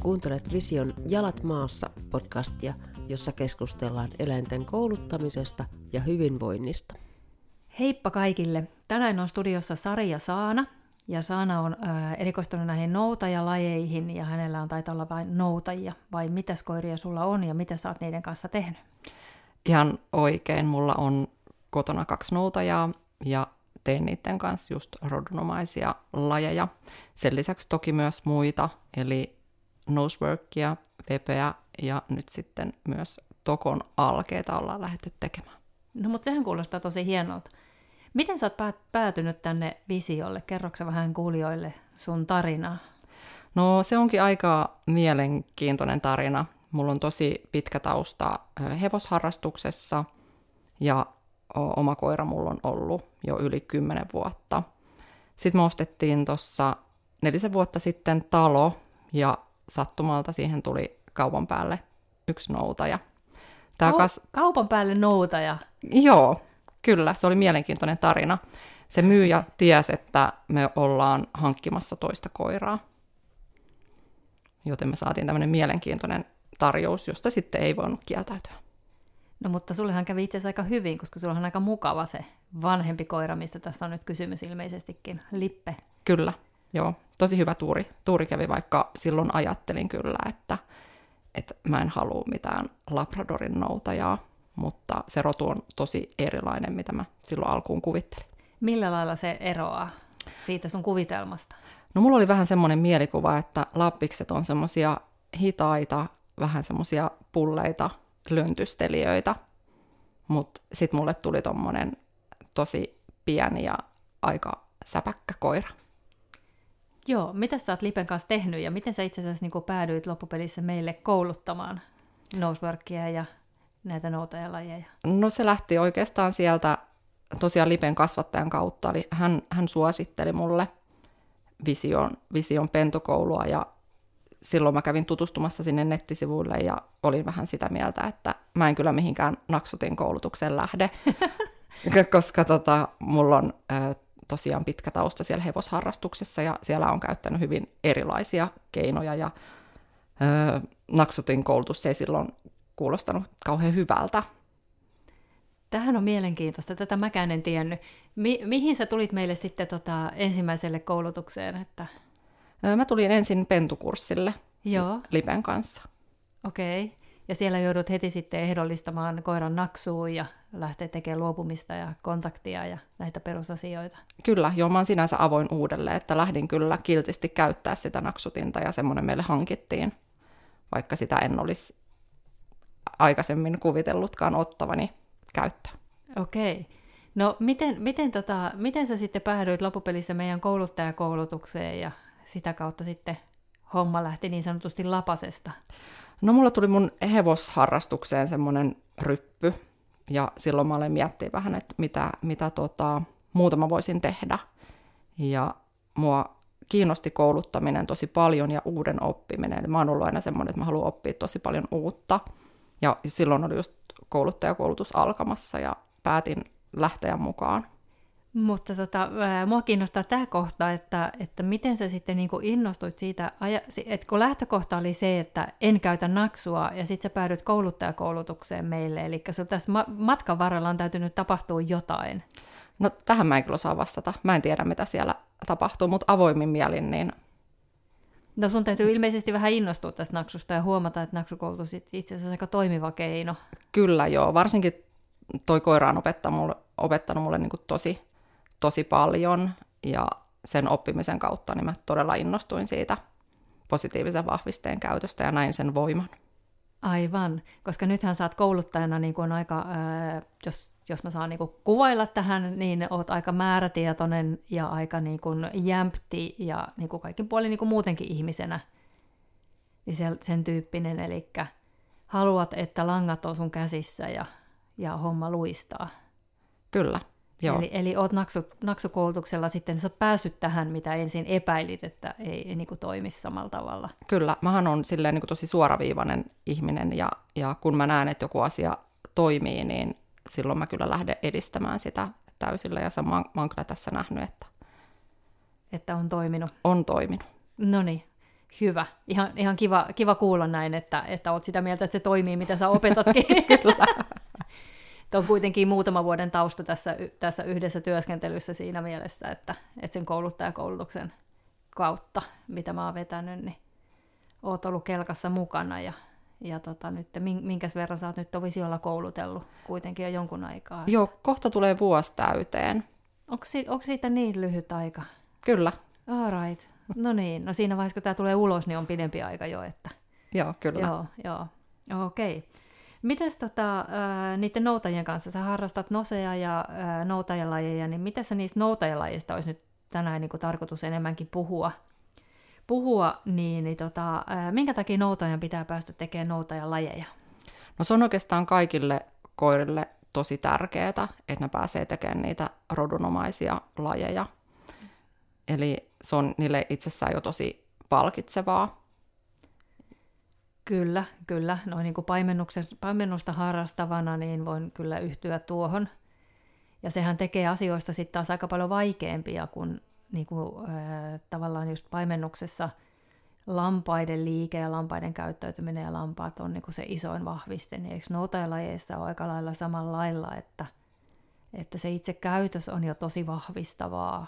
Kuuntelet Vision Jalat maassa podcastia, jossa keskustellaan eläinten kouluttamisesta ja hyvinvoinnista. Heippa kaikille! Tänään on studiossa Sari ja Saana. Ja Saana on äh, erikoistunut näihin noutajalajeihin ja hänellä on taitaa olla vain noutajia. Vai mitäs koiria sulla on ja mitä sä oot niiden kanssa tehnyt? Ihan oikein. Mulla on kotona kaksi noutajaa ja teen niiden kanssa just rodunomaisia lajeja. Sen lisäksi toki myös muita, eli noseworkia, vepeä ja nyt sitten myös tokon alkeita ollaan lähdetty tekemään. No mutta sehän kuulostaa tosi hienolta. Miten sä oot päätynyt tänne visiolle? Kerroksä vähän kuulijoille sun tarinaa? No se onkin aika mielenkiintoinen tarina. Mulla on tosi pitkä tausta hevosharrastuksessa ja oma koira mulla on ollut jo yli 10 vuotta. Sitten me ostettiin tuossa nelisen vuotta sitten talo ja sattumalta siihen tuli kaupan päälle yksi noutaja. Tää Kau- kas... Kaupan päälle noutaja? Joo, kyllä, se oli mielenkiintoinen tarina. Se myyjä tiesi, että me ollaan hankkimassa toista koiraa. Joten me saatiin tämmöinen mielenkiintoinen tarjous, josta sitten ei voinut kieltäytyä. No mutta sullehan kävi itse asiassa aika hyvin, koska sulla on aika mukava se vanhempi koira, mistä tässä on nyt kysymys ilmeisestikin, Lippe. Kyllä, joo. Tosi hyvä tuuri. Tuuri kävi, vaikka silloin ajattelin kyllä, että, että mä en halua mitään Labradorin noutajaa, mutta se rotu on tosi erilainen, mitä mä silloin alkuun kuvittelin. Millä lailla se eroaa siitä sun kuvitelmasta? No mulla oli vähän semmoinen mielikuva, että lappikset on semmoisia hitaita, vähän semmoisia pulleita löntystelijöitä, mutta sitten mulle tuli tommonen tosi pieni ja aika säpäkkä koira. Joo, mitä sä oot Lipen kanssa tehnyt ja miten sä itse asiassa niin päädyit loppupelissä meille kouluttamaan noseworkia ja näitä noutajalajeja? No se lähti oikeastaan sieltä tosiaan Lipen kasvattajan kautta, eli hän, hän suositteli mulle Vision, Vision pentokoulua ja silloin mä kävin tutustumassa sinne nettisivuille ja olin vähän sitä mieltä, että mä en kyllä mihinkään naksutin koulutukseen lähde, koska tota, mulla on äh, tosiaan pitkä tausta siellä hevosharrastuksessa ja siellä on käyttänyt hyvin erilaisia keinoja ja äh, naksutin koulutus ei silloin kuulostanut kauhean hyvältä. Tähän on mielenkiintoista, tätä mäkään en tiennyt. Mi- mihin sä tulit meille sitten tota ensimmäiselle koulutukseen? Että... Mä tulin ensin pentukurssille Joo. Lipen kanssa. Okei. Okay. Ja siellä joudut heti sitten ehdollistamaan koiran naksuun ja lähteä tekemään luopumista ja kontaktia ja näitä perusasioita. Kyllä, joo, mä oon sinänsä avoin uudelle, että lähdin kyllä kiltisti käyttää sitä naksutinta ja semmoinen meille hankittiin, vaikka sitä en olisi aikaisemmin kuvitellutkaan ottavani käyttöön. Okei. Okay. No miten, miten, tota, miten sä sitten päädyit loppupelissä meidän kouluttajakoulutukseen ja sitä kautta sitten homma lähti niin sanotusti lapasesta? No mulla tuli mun hevosharrastukseen semmoinen ryppy, ja silloin mä olen miettinyt vähän, että mitä, mitä tota, muuta mä voisin tehdä. Ja mua kiinnosti kouluttaminen tosi paljon ja uuden oppiminen. Eli mä oon ollut aina semmoinen, että mä haluan oppia tosi paljon uutta. Ja silloin oli just kouluttajakoulutus alkamassa ja päätin lähteä mukaan. Mutta tota, mua kiinnostaa tämä kohta, että, että miten sä sitten niin innostuit siitä, että kun lähtökohta oli se, että en käytä naksua, ja sitten sä päädyt kouluttajakoulutukseen meille, eli sun tässä matkan varrella on täytynyt tapahtua jotain. No tähän mä en kyllä saa vastata. Mä en tiedä, mitä siellä tapahtuu, mutta avoimin mielin niin... No sun täytyy ilmeisesti vähän innostua tästä naksusta ja huomata, että naksukoulutus itse asiassa aika toimiva keino. Kyllä joo, varsinkin toi koira on opettanut mulle, opettanut mulle niin tosi tosi paljon ja sen oppimisen kautta niin mä todella innostuin siitä positiivisen vahvisteen käytöstä ja näin sen voiman. Aivan, koska nythän saat kouluttajana niin kuin aika, ää, jos, jos mä saan niin kuin kuvailla tähän, niin oot aika määrätietoinen ja aika niin kuin jämpti ja niin kuin kaikin puolin niin kuin muutenkin ihmisenä. Niin se, sen tyyppinen, eli haluat, että langat on sun käsissä ja, ja homma luistaa. Kyllä. Joo. Eli, eli olet naksu, naksukoulutuksella sitten, sä päässyt tähän, mitä ensin epäilit, että ei, ei niin kuin toimi samalla tavalla. Kyllä, mähän on silleen niin kuin tosi suoraviivainen ihminen, ja, ja kun mä näen, että joku asia toimii, niin silloin mä kyllä lähden edistämään sitä täysillä. Ja se mä, mä oon kyllä tässä nähnyt, että Että on toiminut. on toiminut. No niin, hyvä. Ihan, ihan kiva, kiva kuulla näin, että, että oot sitä mieltä, että se toimii, mitä sä opetatkin. Kyllä. on kuitenkin muutama vuoden tausta tässä, tässä yhdessä työskentelyssä siinä mielessä, että, että sen kouluttajakoulutuksen kautta, mitä mä oon vetänyt, niin oot ollut kelkassa mukana ja, ja tota, nyt, min- minkäs verran sä oot nyt visiolla koulutellut kuitenkin jo jonkun aikaa. Joo, kohta tulee vuosi täyteen. Onko, si- onko siitä niin lyhyt aika? Kyllä, All right. No niin, no siinä vaiheessa kun tämä tulee ulos, niin on pidempi aika jo, että joo, kyllä. Joo, joo. Okei. Okay. Mites tota, äh, niiden noutajien kanssa, sä harrastat noseja ja äh, noutajalajeja, niin miten sä niistä noutajalajeista olisi nyt tänään niin tarkoitus enemmänkin puhua, puhua niin, niin tota, äh, minkä takia noutajan pitää päästä tekemään noutajalajeja? No se on oikeastaan kaikille koirille tosi tärkeää, että ne pääsee tekemään niitä rodunomaisia lajeja. Eli se on niille itsessään jo tosi palkitsevaa. Kyllä, kyllä. Noin niin kuin paimennusta harrastavana, niin voin kyllä yhtyä tuohon. Ja sehän tekee asioista sitten taas aika paljon vaikeampia, kun niin kuin, äh, tavallaan just paimennuksessa lampaiden liike ja lampaiden käyttäytyminen ja lampaat on niin kuin se isoin vahviste. Niin eikö noutajalajeissa ole aika lailla samalla lailla, että, että se itse käytös on jo tosi vahvistavaa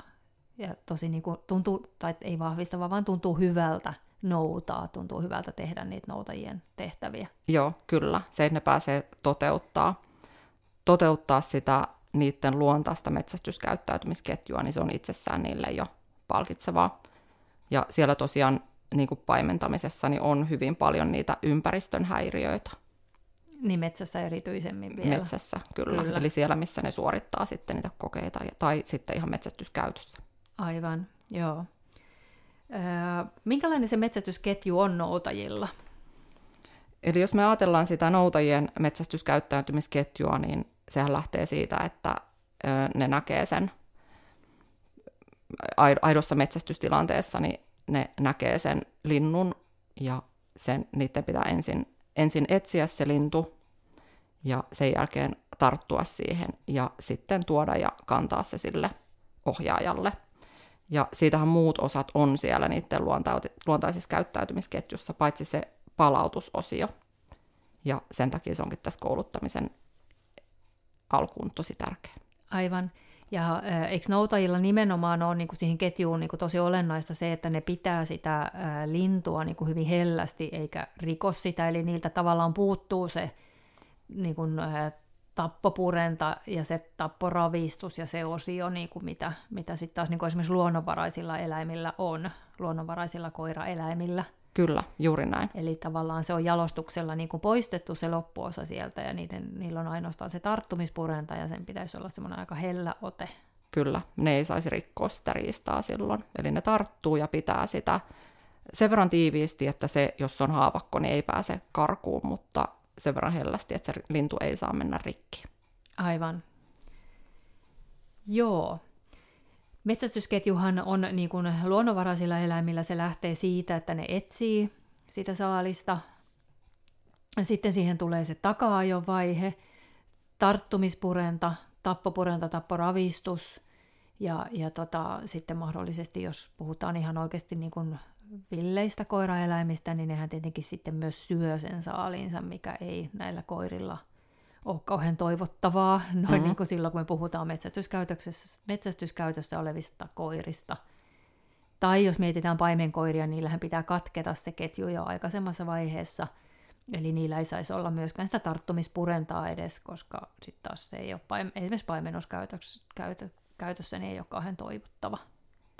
ja tosi niin kuin tuntuu, tai ei vahvistavaa, vaan tuntuu hyvältä noutaa, tuntuu hyvältä tehdä niitä noutajien tehtäviä. Joo, kyllä. Se, että ne pääsee toteuttaa, toteuttaa sitä niiden luontaista metsästyskäyttäytymisketjua, niin se on itsessään niille jo palkitsevaa. Ja siellä tosiaan niin kuin paimentamisessa niin on hyvin paljon niitä ympäristön häiriöitä Niin metsässä erityisemmin vielä. metsässä, kyllä. Kyllä. Eli siellä, missä ne suorittaa sitten niitä kokeita tai sitten ihan metsästyskäytössä. Aivan, joo. Öö, minkälainen se metsästysketju on noutajilla? Eli jos me ajatellaan sitä noutajien metsästyskäyttäytymisketjua, niin sehän lähtee siitä, että ne näkee sen ai- aidossa metsästystilanteessa, niin ne näkee sen linnun ja sen, niiden pitää ensin, ensin etsiä se lintu ja sen jälkeen tarttua siihen ja sitten tuoda ja kantaa se sille ohjaajalle. Ja siitähän muut osat on siellä niiden luonta- luontaisessa käyttäytymisketjussa, paitsi se palautusosio. Ja sen takia se onkin tässä kouluttamisen alkuun tosi tärkeä. Aivan. Ja äh, eikö noutajilla nimenomaan ole niin kuin siihen ketjuun niin kuin tosi olennaista se, että ne pitää sitä äh, lintua niin kuin hyvin hellästi eikä riko sitä, eli niiltä tavallaan puuttuu se niin kuin, äh, tappopurenta ja se tapporavistus ja se osio, niin kuin mitä, mitä sitten taas niin kuin esimerkiksi luonnonvaraisilla eläimillä on, luonnonvaraisilla koiraeläimillä. Kyllä, juuri näin. Eli tavallaan se on jalostuksella niin kuin poistettu se loppuosa sieltä ja niiden, niillä on ainoastaan se tarttumispurenta ja sen pitäisi olla semmoinen aika hellä ote. Kyllä, ne ei saisi rikkoa sitä riistaa silloin. Eli ne tarttuu ja pitää sitä sen verran tiiviisti, että se, jos on haavakko, niin ei pääse karkuun, mutta sen verran hellästi, että se lintu ei saa mennä rikki. Aivan. Joo. Metsästysketjuhan on niin kuin luonnonvaraisilla eläimillä, se lähtee siitä, että ne etsii sitä saalista. Sitten siihen tulee se taka-ajovaihe, tarttumispurenta, tappopurenta, tapporavistus ja, ja tota, sitten mahdollisesti, jos puhutaan ihan oikeasti niin kuin villeistä koiraeläimistä, niin nehän tietenkin sitten myös syö sen saaliinsa, mikä ei näillä koirilla ole kauhean toivottavaa, noin Mhm. mm-hmm. niin kuin silloin, kun me puhutaan metsästyskäytössä, metsästyskäytössä olevista koirista. Tai jos mietitään paimenkoiria, niillähän pitää katketa se ketju jo aikaisemmassa vaiheessa, eli niillä ei saisi olla myöskään sitä tarttumispurentaa edes, koska sitten taas se ei ole, paim- esimerkiksi paimennuskäytössä käytö, käytössä niin ei ole kauhean toivottava.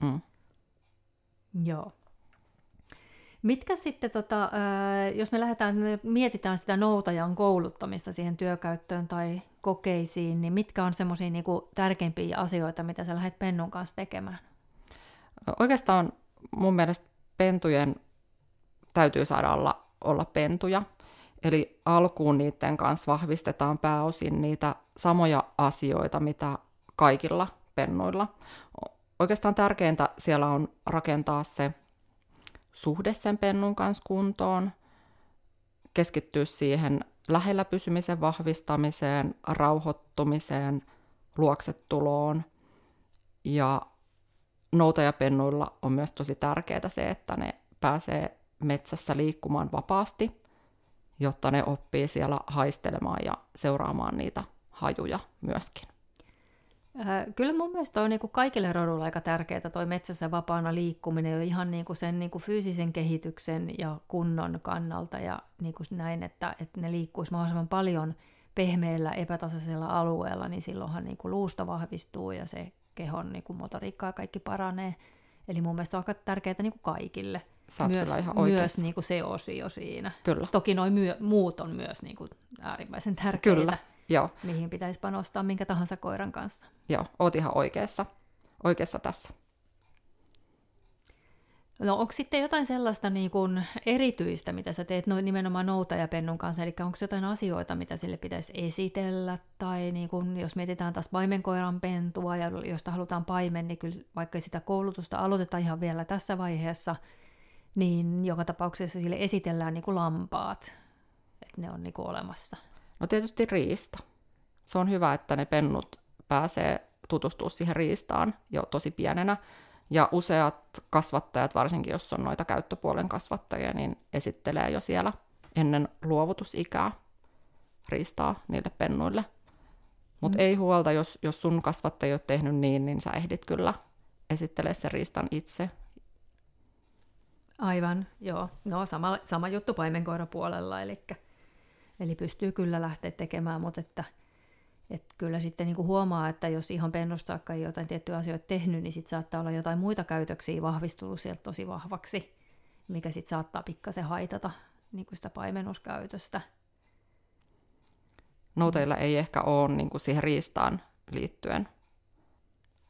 Mm. Joo. Mitkä sitten, tota, jos me lähdetään, mietitään sitä noutajan kouluttamista siihen työkäyttöön tai kokeisiin, niin mitkä on semmoisia niinku tärkeimpiä asioita, mitä sä lähdet pennun kanssa tekemään? Oikeastaan mun mielestä pentujen täytyy saada olla, olla pentuja. Eli alkuun niiden kanssa vahvistetaan pääosin niitä samoja asioita, mitä kaikilla pennuilla. Oikeastaan tärkeintä siellä on rakentaa se suhde sen pennun kanssa kuntoon, keskittyä siihen lähellä pysymisen vahvistamiseen, rauhoittumiseen, luoksetuloon. Ja noutajapennuilla on myös tosi tärkeää se, että ne pääsee metsässä liikkumaan vapaasti, jotta ne oppii siellä haistelemaan ja seuraamaan niitä hajuja myöskin. Kyllä mun mielestä on niin kaikille roduilla aika tärkeää toi metsässä vapaana liikkuminen jo ihan niin kuin sen niin kuin fyysisen kehityksen ja kunnon kannalta ja niin kuin näin, että, että ne liikkuisi mahdollisimman paljon pehmeällä epätasaisella alueella, niin silloinhan niin kuin luusta vahvistuu ja se kehon niin kuin motoriikkaa kaikki paranee. Eli mun mielestä on aika tärkeää niin kuin kaikille. Sä myös, ihan myös niin kuin se osio siinä. Kyllä. Toki noin myö- muut on myös niin kuin äärimmäisen tärkeitä. Kyllä. Joo. mihin pitäisi panostaa minkä tahansa koiran kanssa. Joo, oot ihan oikeassa, oikeassa tässä. No onko sitten jotain sellaista niin kuin erityistä, mitä sä teet no, nimenomaan noutajapennun kanssa, eli onko jotain asioita, mitä sille pitäisi esitellä, tai niin kuin, jos mietitään taas paimenkoiran pentua, ja josta halutaan paimen, niin kyllä vaikka sitä koulutusta aloitetaan ihan vielä tässä vaiheessa, niin joka tapauksessa sille esitellään niin kuin lampaat, että ne on niin kuin olemassa. No tietysti riista. Se on hyvä, että ne pennut pääsee tutustua siihen riistaan jo tosi pienenä. Ja useat kasvattajat, varsinkin jos on noita käyttöpuolen kasvattajia, niin esittelee jo siellä ennen luovutusikää riistaa niille pennuille. Mutta mm. ei huolta, jos, jos sun kasvattaja ei ole tehnyt niin, niin sä ehdit kyllä esittelee sen riistan itse. Aivan, joo. No sama, sama juttu paimenkoirapuolella, eli Eli pystyy kyllä lähteä tekemään, mutta että, että kyllä sitten niin kuin huomaa, että jos ihan pennusta saakka ei jotain tiettyjä asioita tehnyt, niin sitten saattaa olla jotain muita käytöksiä vahvistunut sieltä tosi vahvaksi, mikä sitten saattaa pikkasen haitata niin kuin sitä paimennuskäytöstä. Nouteilla ei ehkä ole niin kuin siihen riistaan liittyen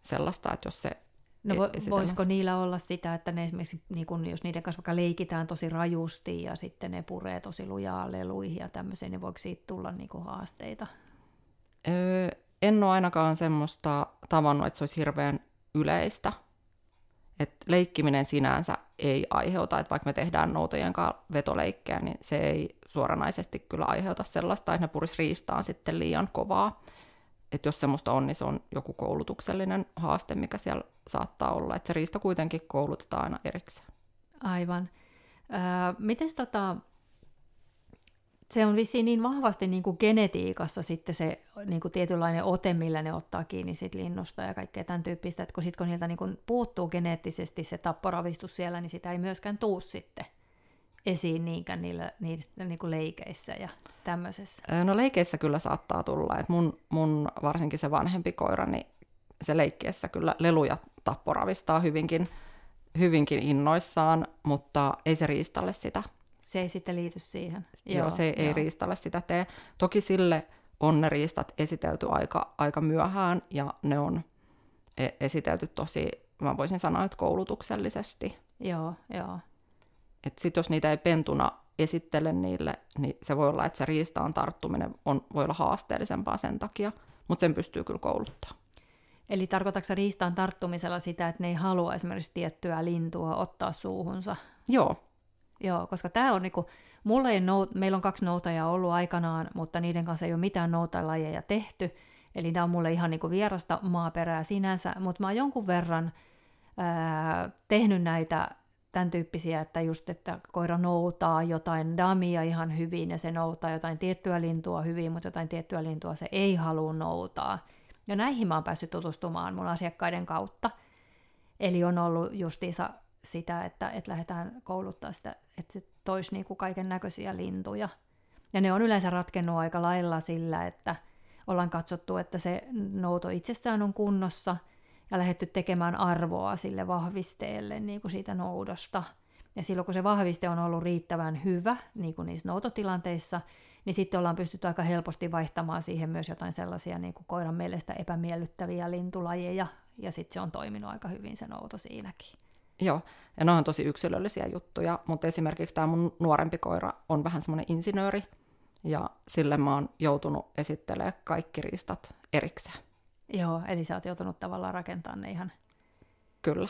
sellaista, että jos se No vo, voisiko niillä olla sitä, että ne esimerkiksi, niin kun, jos niiden kanssa vaikka leikitään tosi rajusti ja sitten ne puree tosi lujaa leluihin ja tämmöiseen, niin voiko siitä tulla niin kuin haasteita? Öö, en ole ainakaan semmoista tavannut, että se olisi hirveän yleistä. Et leikkiminen sinänsä ei aiheuta, että vaikka me tehdään noutojen kanssa vetoleikkejä, niin se ei suoranaisesti kyllä aiheuta sellaista, että ne purisi riistaan sitten liian kovaa että jos semmoista on, niin se on joku koulutuksellinen haaste, mikä siellä saattaa olla. Että se riista kuitenkin koulutetaan aina erikseen. Aivan. Öö, Miten tota, se on vissiin niin vahvasti niin kuin genetiikassa sitten se niin kuin tietynlainen ote, millä ne ottaa kiinni sit linnusta ja kaikkea tämän tyyppistä, että kun, sit, kun niiltä niin kuin puuttuu geneettisesti se tapporavistus siellä, niin sitä ei myöskään tuu sitten esiin niinkään niillä, niissä niin kuin leikeissä ja tämmöisessä? No leikeissä kyllä saattaa tulla. Et mun, mun varsinkin se vanhempi koira, niin se leikkiessä kyllä leluja tapporavistaa hyvinkin, hyvinkin innoissaan, mutta ei se riistalle sitä. Se ei sitten liity siihen. Joo, joo se ei joo. riistalle sitä tee. Toki sille on ne riistat esitelty aika, aika myöhään ja ne on e- esitelty tosi, mä voisin sanoa, että koulutuksellisesti. Joo, joo. Että sitten jos niitä ei pentuna esittele niille, niin se voi olla, että se riistaan tarttuminen on, voi olla haasteellisempaa sen takia, mutta sen pystyy kyllä kouluttamaan. Eli tarkoitatko riistaan tarttumisella sitä, että ne ei halua esimerkiksi tiettyä lintua ottaa suuhunsa? Joo. Joo, koska tämä on niinku, mulla ei nou, meillä on kaksi noutajaa ollut aikanaan, mutta niiden kanssa ei ole mitään noutalajeja tehty, eli nämä on mulle ihan niinku vierasta maaperää sinänsä, mutta mä oon jonkun verran ää, tehnyt näitä tämän tyyppisiä, että just, että koira noutaa jotain damia ihan hyvin ja se noutaa jotain tiettyä lintua hyvin, mutta jotain tiettyä lintua se ei halua noutaa. Ja näihin mä oon päässyt tutustumaan mun asiakkaiden kautta. Eli on ollut justiinsa sitä, että, että lähdetään kouluttaa sitä, että se toisi niinku kaiken näköisiä lintuja. Ja ne on yleensä ratkennut aika lailla sillä, että ollaan katsottu, että se nouto itsessään on kunnossa – ja lähdetty tekemään arvoa sille vahvisteelle niin kuin siitä noudosta. Ja silloin kun se vahviste on ollut riittävän hyvä, niin kuin niissä noutotilanteissa, niin sitten ollaan pystytty aika helposti vaihtamaan siihen myös jotain sellaisia niin kuin koiran mielestä epämiellyttäviä lintulajeja, ja sitten se on toiminut aika hyvin se nouto siinäkin. Joo, ja ne on tosi yksilöllisiä juttuja, mutta esimerkiksi tämä mun nuorempi koira on vähän semmoinen insinööri, ja sille mä oon joutunut esittelemään kaikki riistat erikseen. Joo, eli sä oot joutunut tavallaan rakentamaan ne ihan Kyllä.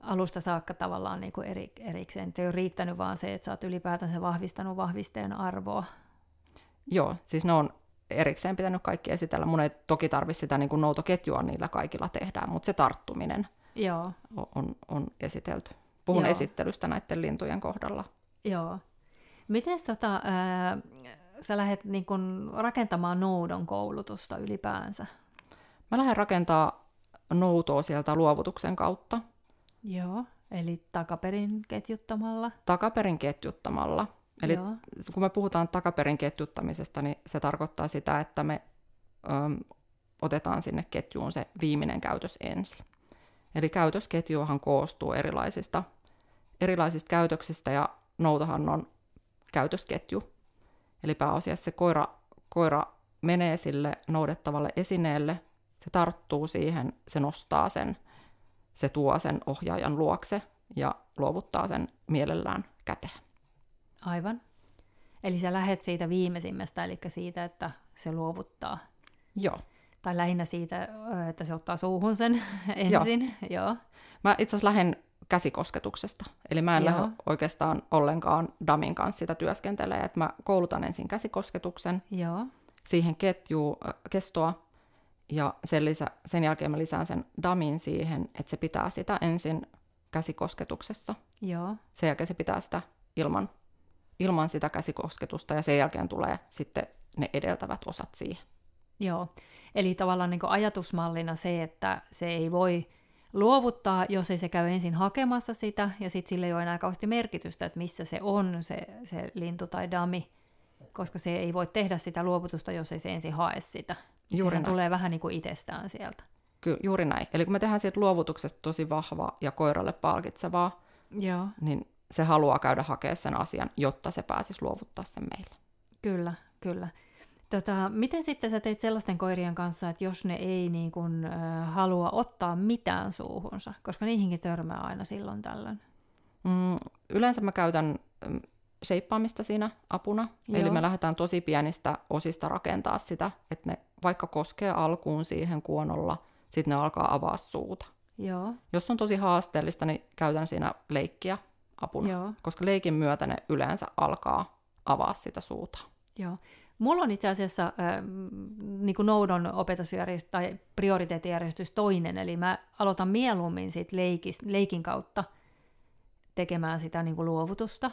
alusta saakka tavallaan niin kuin eri, erikseen. Ei ole riittänyt vaan se, että sä oot ylipäätänsä vahvistanut vahvisteen arvoa. Joo, siis ne on erikseen pitänyt kaikki esitellä. Mun ei toki tarvitse sitä niin kuin noutoketjua niillä kaikilla tehdään, mutta se tarttuminen Joo, on, on, esitelty. Puhun Joo. esittelystä näiden lintujen kohdalla. joo. Miten tota, ää, sä lähdet niin kun rakentamaan noudon koulutusta ylipäänsä? Mä lähden rakentaa noutoa sieltä luovutuksen kautta, Joo, eli takaperin ketjuttamalla. takaperin ketjuttamalla. Eli Joo. kun me puhutaan takaperin ketjuttamisesta, niin se tarkoittaa sitä, että me öm, otetaan sinne ketjuun se viimeinen käytös ensin. Eli käytösketjuhan koostuu erilaisista, erilaisista käytöksistä ja noutahan on käytösketju. Eli pääasiassa se koira, koira menee sille noudettavalle esineelle, se tarttuu siihen, se nostaa sen, se tuo sen ohjaajan luokse ja luovuttaa sen mielellään käteen. Aivan. Eli sä lähet siitä viimeisimmästä, eli siitä, että se luovuttaa. Joo. Tai lähinnä siitä, että se ottaa suuhun sen ensin. Joo. Joo. Mä itse asiassa lähden käsikosketuksesta. Eli mä en Joo. lähde oikeastaan ollenkaan Damin kanssa sitä työskentelee, että mä koulutan ensin käsikosketuksen, Joo. siihen ketjuu äh, kestoa, ja sen, lisä, sen jälkeen mä lisään sen Damin siihen, että se pitää sitä ensin käsikosketuksessa. Joo. Sen jälkeen se pitää sitä ilman, ilman sitä käsikosketusta, ja sen jälkeen tulee sitten ne edeltävät osat siihen. Joo. Eli tavallaan niin ajatusmallina se, että se ei voi luovuttaa, jos ei se käy ensin hakemassa sitä, ja sitten sille ei ole enää kauheasti merkitystä, että missä se on, se, se lintu tai dami, koska se ei voi tehdä sitä luovutusta, jos ei se ensin hae sitä. Juuri Sehän näin. tulee vähän niin kuin itsestään sieltä. Kyllä, juuri näin. Eli kun me tehdään siitä luovutuksesta tosi vahvaa ja koiralle palkitsevaa, Joo, niin se haluaa käydä hakemaan sen asian, jotta se pääsisi luovuttaa sen meille. kyllä, kyllä. Tota, miten sitten sä teet sellaisten koirien kanssa, että jos ne ei niin kuin, äh, halua ottaa mitään suuhunsa, koska niihinkin törmää aina silloin tällöin? Mm, yleensä mä käytän shapeaamista siinä apuna, Joo. eli me lähdetään tosi pienistä osista rakentaa sitä, että ne vaikka koskee alkuun siihen kuonolla, sitten ne alkaa avaa suuta. Joo, Jos on tosi haasteellista, niin käytän siinä leikkiä apuna, Joo. koska leikin myötä ne yleensä alkaa avaa sitä suuta. Joo. Mulla on itse asiassa äh, niin kuin noudon opetusjärjestys tai prioriteettijärjestys toinen, eli mä aloitan mieluummin siitä leikis, leikin kautta tekemään sitä niin kuin luovutusta,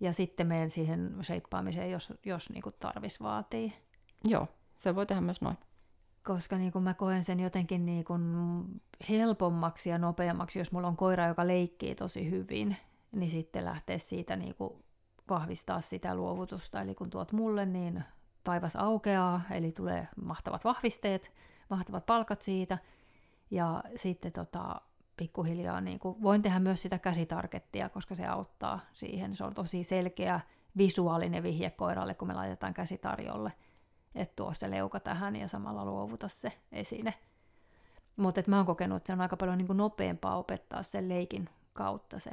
ja sitten menen siihen shapeaamiseen, jos, jos niin kuin tarvis vaatii. Joo, se voi tehdä myös noin. Koska niin kuin mä koen sen jotenkin niin kuin helpommaksi ja nopeammaksi, jos mulla on koira, joka leikkii tosi hyvin, niin sitten lähtee siitä niin kuin vahvistaa sitä luovutusta. Eli kun tuot mulle, niin taivas aukeaa, eli tulee mahtavat vahvisteet, mahtavat palkat siitä. Ja sitten tota, pikkuhiljaa niin kuin, voin tehdä myös sitä käsitarkettia, koska se auttaa siihen. Se on tosi selkeä visuaalinen vihje koiralle, kun me laitetaan käsitarjolle, että tuo se leuka tähän ja samalla luovuta se esine. Mutta mä oon kokenut, että se on aika paljon niin kuin nopeampaa opettaa sen leikin kautta se,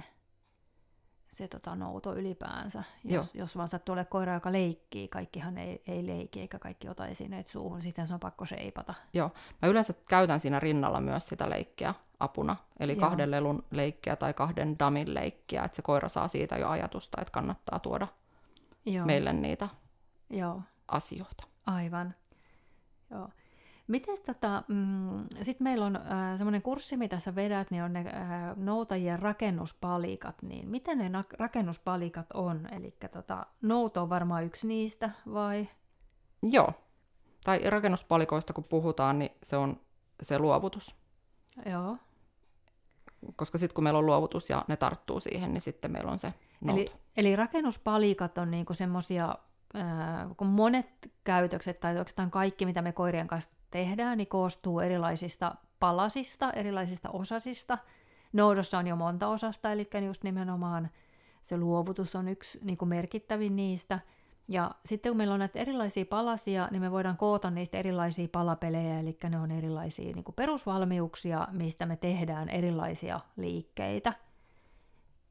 se tota, nouto ylipäänsä. Jos, jos vaan sattuu olemaan koira, joka leikkii, kaikkihan ei, ei leiki eikä kaikki ota esineet suuhun, sitten se on pakko seipata. Joo, mä yleensä käytän siinä rinnalla myös sitä leikkiä apuna, eli Joo. kahden lelun leikkiä tai kahden damin leikkiä, että se koira saa siitä jo ajatusta, että kannattaa tuoda Joo, meille niitä Joo, asioita. aivan. Joo. Miten tota, mm, sitten meillä on äh, semmoinen kurssi, mitä sä vedät, niin on ne äh, noutajien rakennuspalikat, niin miten ne rakennuspalikat on? Eli tota, nouto on varmaan yksi niistä, vai? Joo, tai rakennuspalikoista kun puhutaan, niin se on se luovutus. Joo. Koska sitten kun meillä on luovutus ja ne tarttuu siihen, niin sitten meillä on se nouto. Eli, eli rakennuspalikat on niinku semmoisia, kun monet käytökset tai oikeastaan kaikki, mitä me koirien kanssa tehdään, niin koostuu erilaisista palasista, erilaisista osasista. Noudossa on jo monta osasta, eli just nimenomaan se luovutus on yksi niin kuin merkittävin niistä. Ja sitten kun meillä on näitä erilaisia palasia, niin me voidaan koota niistä erilaisia palapelejä, eli ne on erilaisia niin kuin perusvalmiuksia, mistä me tehdään erilaisia liikkeitä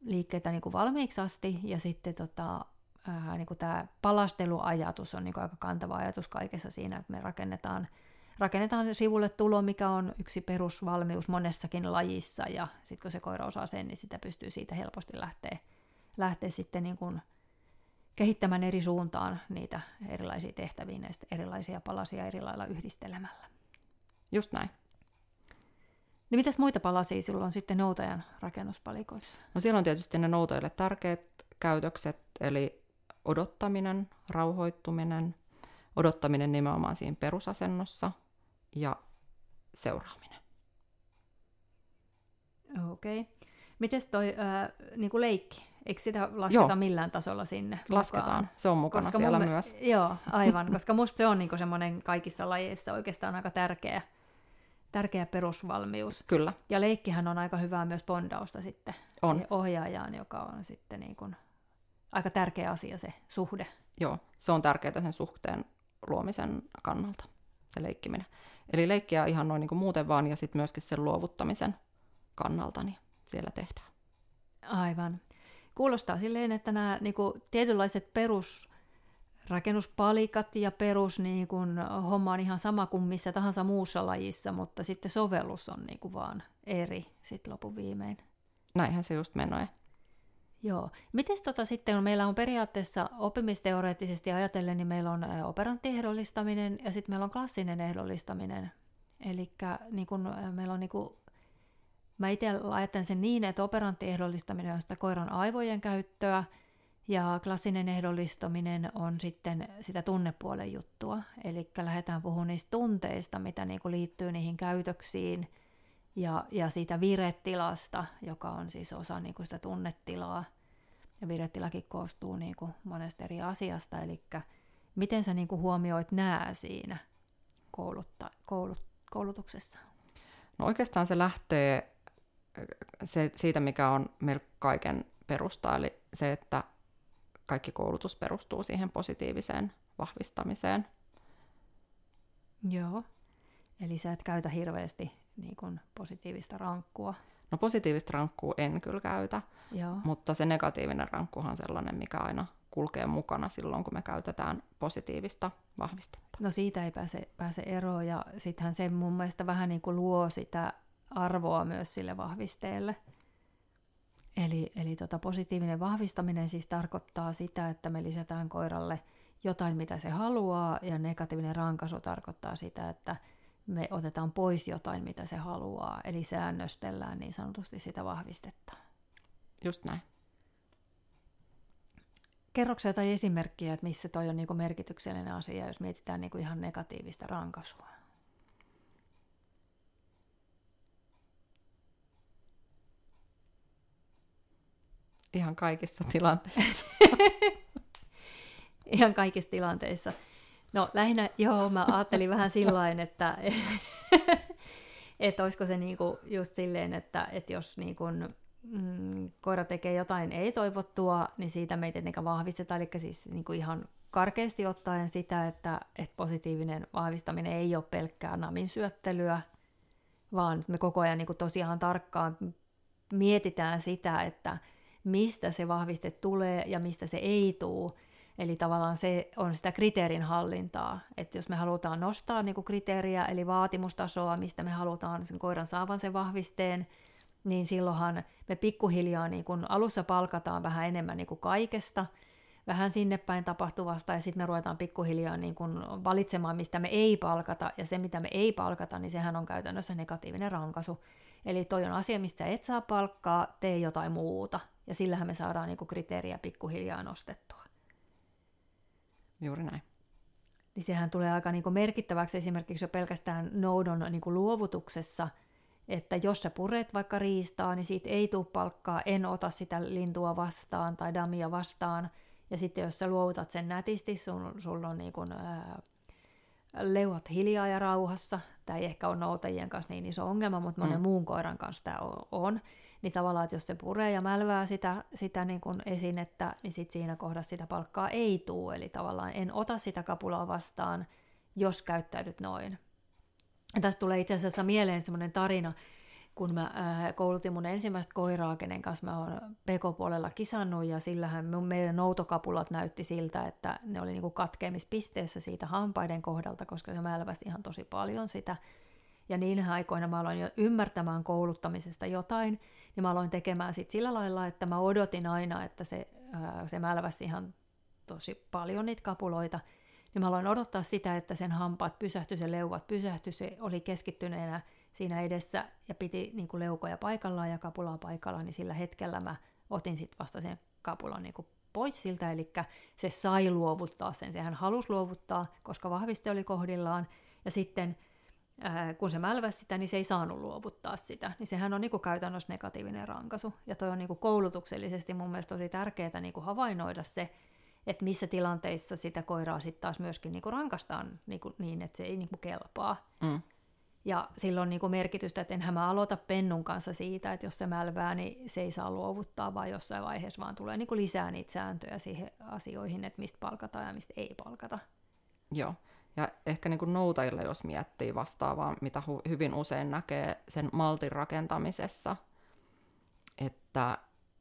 liikkeitä niin kuin valmiiksi asti, ja sitten tota, ää, niin kuin tämä palasteluajatus on niin kuin aika kantava ajatus kaikessa siinä, että me rakennetaan, rakennetaan sivulle tulo, mikä on yksi perusvalmius monessakin lajissa, ja sitten kun se koira osaa sen, niin sitä pystyy siitä helposti lähteä, lähteä sitten niin kuin kehittämään eri suuntaan niitä erilaisia tehtäviä, näistä erilaisia palasia eri lailla yhdistelemällä. Just näin. Niin mitäs muita palasia silloin sitten noutajan rakennuspalikoissa? No siellä on tietysti ne noutajille tärkeät käytökset, eli odottaminen, rauhoittuminen, odottaminen nimenomaan siinä perusasennossa ja seuraaminen. Okei. Okay. Mites toi äh, niinku leikki? Eikö sitä lasketa joo. millään tasolla sinne Lasketaan, mukaan? se on mukana koska siellä mulle, myös. Joo, aivan, koska musta se on niinku semmoinen kaikissa lajeissa oikeastaan aika tärkeä, tärkeä perusvalmius. Kyllä. Ja leikkihän on aika hyvää myös bondausta sitten on. ohjaajaan, joka on sitten niinku aika tärkeä asia se suhde. Joo, se on tärkeää sen suhteen luomisen kannalta, se leikkiminen. Eli leikkiä ihan noin niin muuten vaan ja sitten myöskin sen luovuttamisen kannalta niin siellä tehdään. Aivan. Kuulostaa silleen, että nämä niin kuin, tietynlaiset perus rakennuspalikat ja perus niin kuin, homma on ihan sama kuin missä tahansa muussa lajissa, mutta sitten sovellus on niin kuin, vaan eri sitten lopun viimein. Näinhän se just menee. Joo. Miten tota sitten, on, meillä on periaatteessa oppimisteoreettisesti ajatellen, niin meillä on operanttiehdollistaminen ja sitten meillä on klassinen ehdollistaminen. Eli niin kun, meillä on niin kun, mä itse ajattelen sen niin, että operanttiehdollistaminen on sitä koiran aivojen käyttöä ja klassinen ehdollistaminen on sitten sitä tunnepuolen juttua. Eli lähdetään puhumaan niistä tunteista, mitä niin liittyy niihin käytöksiin – ja, ja siitä viretilasta, joka on siis osa niin kuin sitä tunnetilaa. Ja viretilakin koostuu niin kuin monesta eri asiasta, eli miten sä niin kuin huomioit nämä siinä koulutta, koulut, koulutuksessa? No oikeastaan se lähtee se, siitä, mikä on meillä kaiken perusta, eli se, että kaikki koulutus perustuu siihen positiiviseen vahvistamiseen. Joo, eli sä et käytä hirveästi niin kuin positiivista rankkua? No positiivista rankkua en kyllä käytä, Joo. mutta se negatiivinen rankkuhan on sellainen, mikä aina kulkee mukana silloin, kun me käytetään positiivista vahvistetta. No siitä ei pääse, pääse eroon ja sittenhän se mun mielestä vähän niin kuin luo sitä arvoa myös sille vahvisteelle. Eli, eli tota positiivinen vahvistaminen siis tarkoittaa sitä, että me lisätään koiralle jotain, mitä se haluaa, ja negatiivinen rankaisu tarkoittaa sitä, että me otetaan pois jotain, mitä se haluaa, eli säännöstellään niin sanotusti sitä vahvistetta. Just näin. Kerroksä jotain esimerkkiä, että missä toi on niinku merkityksellinen asia, jos mietitään niinku ihan negatiivista rankaisua? Ihan kaikissa tilanteissa. ihan kaikissa tilanteissa. No lähinnä, joo, mä ajattelin vähän sillain, että, että olisiko se niinku just silleen, että, että jos niinku, mm, koira tekee jotain ei-toivottua, niin siitä me ei tietenkään vahvisteta, eli siis niinku ihan karkeasti ottaen sitä, että, että positiivinen vahvistaminen ei ole pelkkää namin syöttelyä, vaan me koko ajan niinku tosiaan tarkkaan mietitään sitä, että mistä se vahviste tulee ja mistä se ei tule, Eli tavallaan se on sitä kriteerin hallintaa, että jos me halutaan nostaa niin kuin kriteeriä, eli vaatimustasoa, mistä me halutaan sen koiran saavan sen vahvisteen, niin silloinhan me pikkuhiljaa niin kuin alussa palkataan vähän enemmän niin kuin kaikesta, vähän sinne päin tapahtuvasta, ja sitten me ruvetaan pikkuhiljaa niin kuin valitsemaan, mistä me ei palkata, ja se, mitä me ei palkata, niin sehän on käytännössä negatiivinen rankaisu. Eli toi on asia, mistä et saa palkkaa, tee jotain muuta, ja sillähän me saadaan niin kuin kriteeriä pikkuhiljaa nostettua. Juuri näin. Niin sehän tulee aika niin kuin merkittäväksi esimerkiksi jo pelkästään noudon niin kuin luovutuksessa, että jos sä puret vaikka riistaa, niin siitä ei tule palkkaa, en ota sitä lintua vastaan tai damia vastaan. Ja sitten jos sä luovutat sen nätisti, sun, sulla on niin kuin, ää, leuat hiljaa ja rauhassa. Tämä ei ehkä ole noutajien kanssa niin iso ongelma, mutta monen mm. muun koiran kanssa tämä on niin tavallaan, että jos se puree ja mälvää sitä, sitä niin kuin esinettä, niin sit siinä kohdassa sitä palkkaa ei tule. Eli tavallaan en ota sitä kapulaa vastaan, jos käyttäydyt noin. Ja tästä tulee itse asiassa mieleen semmoinen tarina, kun mä äh, koulutin mun ensimmäistä koiraa, kenen kanssa mä oon PK-puolella kisannut, ja sillähän meidän noutokapulat näytti siltä, että ne oli niinku katkeamispisteessä siitä hampaiden kohdalta, koska se mälväsi ihan tosi paljon sitä. Ja niinä aikoina mä aloin jo ymmärtämään kouluttamisesta jotain, niin mä aloin tekemään sit sillä lailla, että mä odotin aina, että se, ää, se mälväs ihan tosi paljon niitä kapuloita, niin mä aloin odottaa sitä, että sen hampaat pysähtyi, se leuvat pysähtyi, se oli keskittyneenä siinä edessä ja piti niin kuin leukoja paikallaan ja kapulaa paikallaan, niin sillä hetkellä mä otin sitten vasta sen kapulan niin kuin pois siltä, eli se sai luovuttaa sen, sehän halusi luovuttaa, koska vahviste oli kohdillaan, ja sitten ää, kun se mälväsi sitä, niin se ei saanut luovuttaa sitä, niin sehän on niin kuin käytännössä negatiivinen rankaisu, ja toi on niin kuin koulutuksellisesti mun mielestä tosi tärkeää niin kuin havainnoida se, että missä tilanteissa sitä koiraa sitten taas myöskin niin kuin rankastaan niin, kuin niin, että se ei niin kuin kelpaa. Mm. Ja sillä on niinku merkitystä, että enhän mä aloita pennun kanssa siitä, että jos se mälvää, niin se ei saa luovuttaa, vaan jossain vaiheessa vaan tulee niinku lisää niitä sääntöjä siihen asioihin, että mistä palkataan ja mistä ei palkata. Joo, ja ehkä niin kuin noutajilla, jos miettii vastaavaa, mitä hu- hyvin usein näkee sen maltin rakentamisessa, että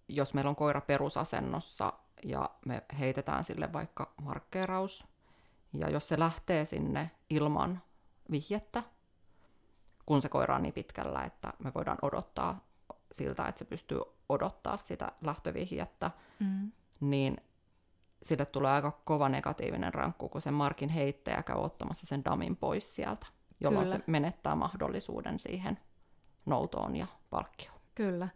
jos meillä on koira perusasennossa ja me heitetään sille vaikka markkeeraus, ja jos se lähtee sinne ilman vihjettä, kun se koira on niin pitkällä, että me voidaan odottaa siltä, että se pystyy odottaa sitä lähtövihjettä, mm. niin sille tulee aika kova negatiivinen rankku, kun se markin heittäjä käy ottamassa sen damin pois sieltä, jolloin Kyllä. se menettää mahdollisuuden siihen noutoon ja palkkioon. Kyllä.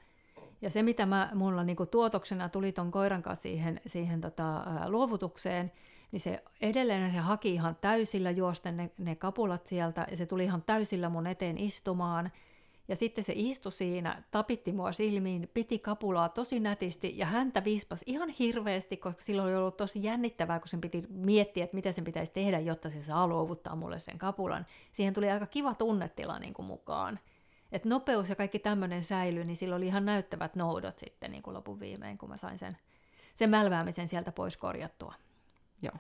Ja se, mitä mä, mulla niinku tuotoksena tuli ton koiran kanssa siihen, siihen tota, luovutukseen, niin se edelleen se haki ihan täysillä juosten ne, ne kapulat sieltä, ja se tuli ihan täysillä mun eteen istumaan. Ja sitten se istui siinä, tapitti mua silmiin, piti kapulaa tosi nätisti, ja häntä vispas ihan hirveästi, koska silloin oli ollut tosi jännittävää, kun sen piti miettiä, että mitä sen pitäisi tehdä, jotta se saa luovuttaa mulle sen kapulan. Siihen tuli aika kiva tunnetila niin kuin mukaan. Et nopeus ja kaikki tämmöinen säilyi, niin sillä oli ihan näyttävät noudot sitten niin kuin lopun viimein, kun mä sain sen, sen mälväämisen sieltä pois korjattua. Joo.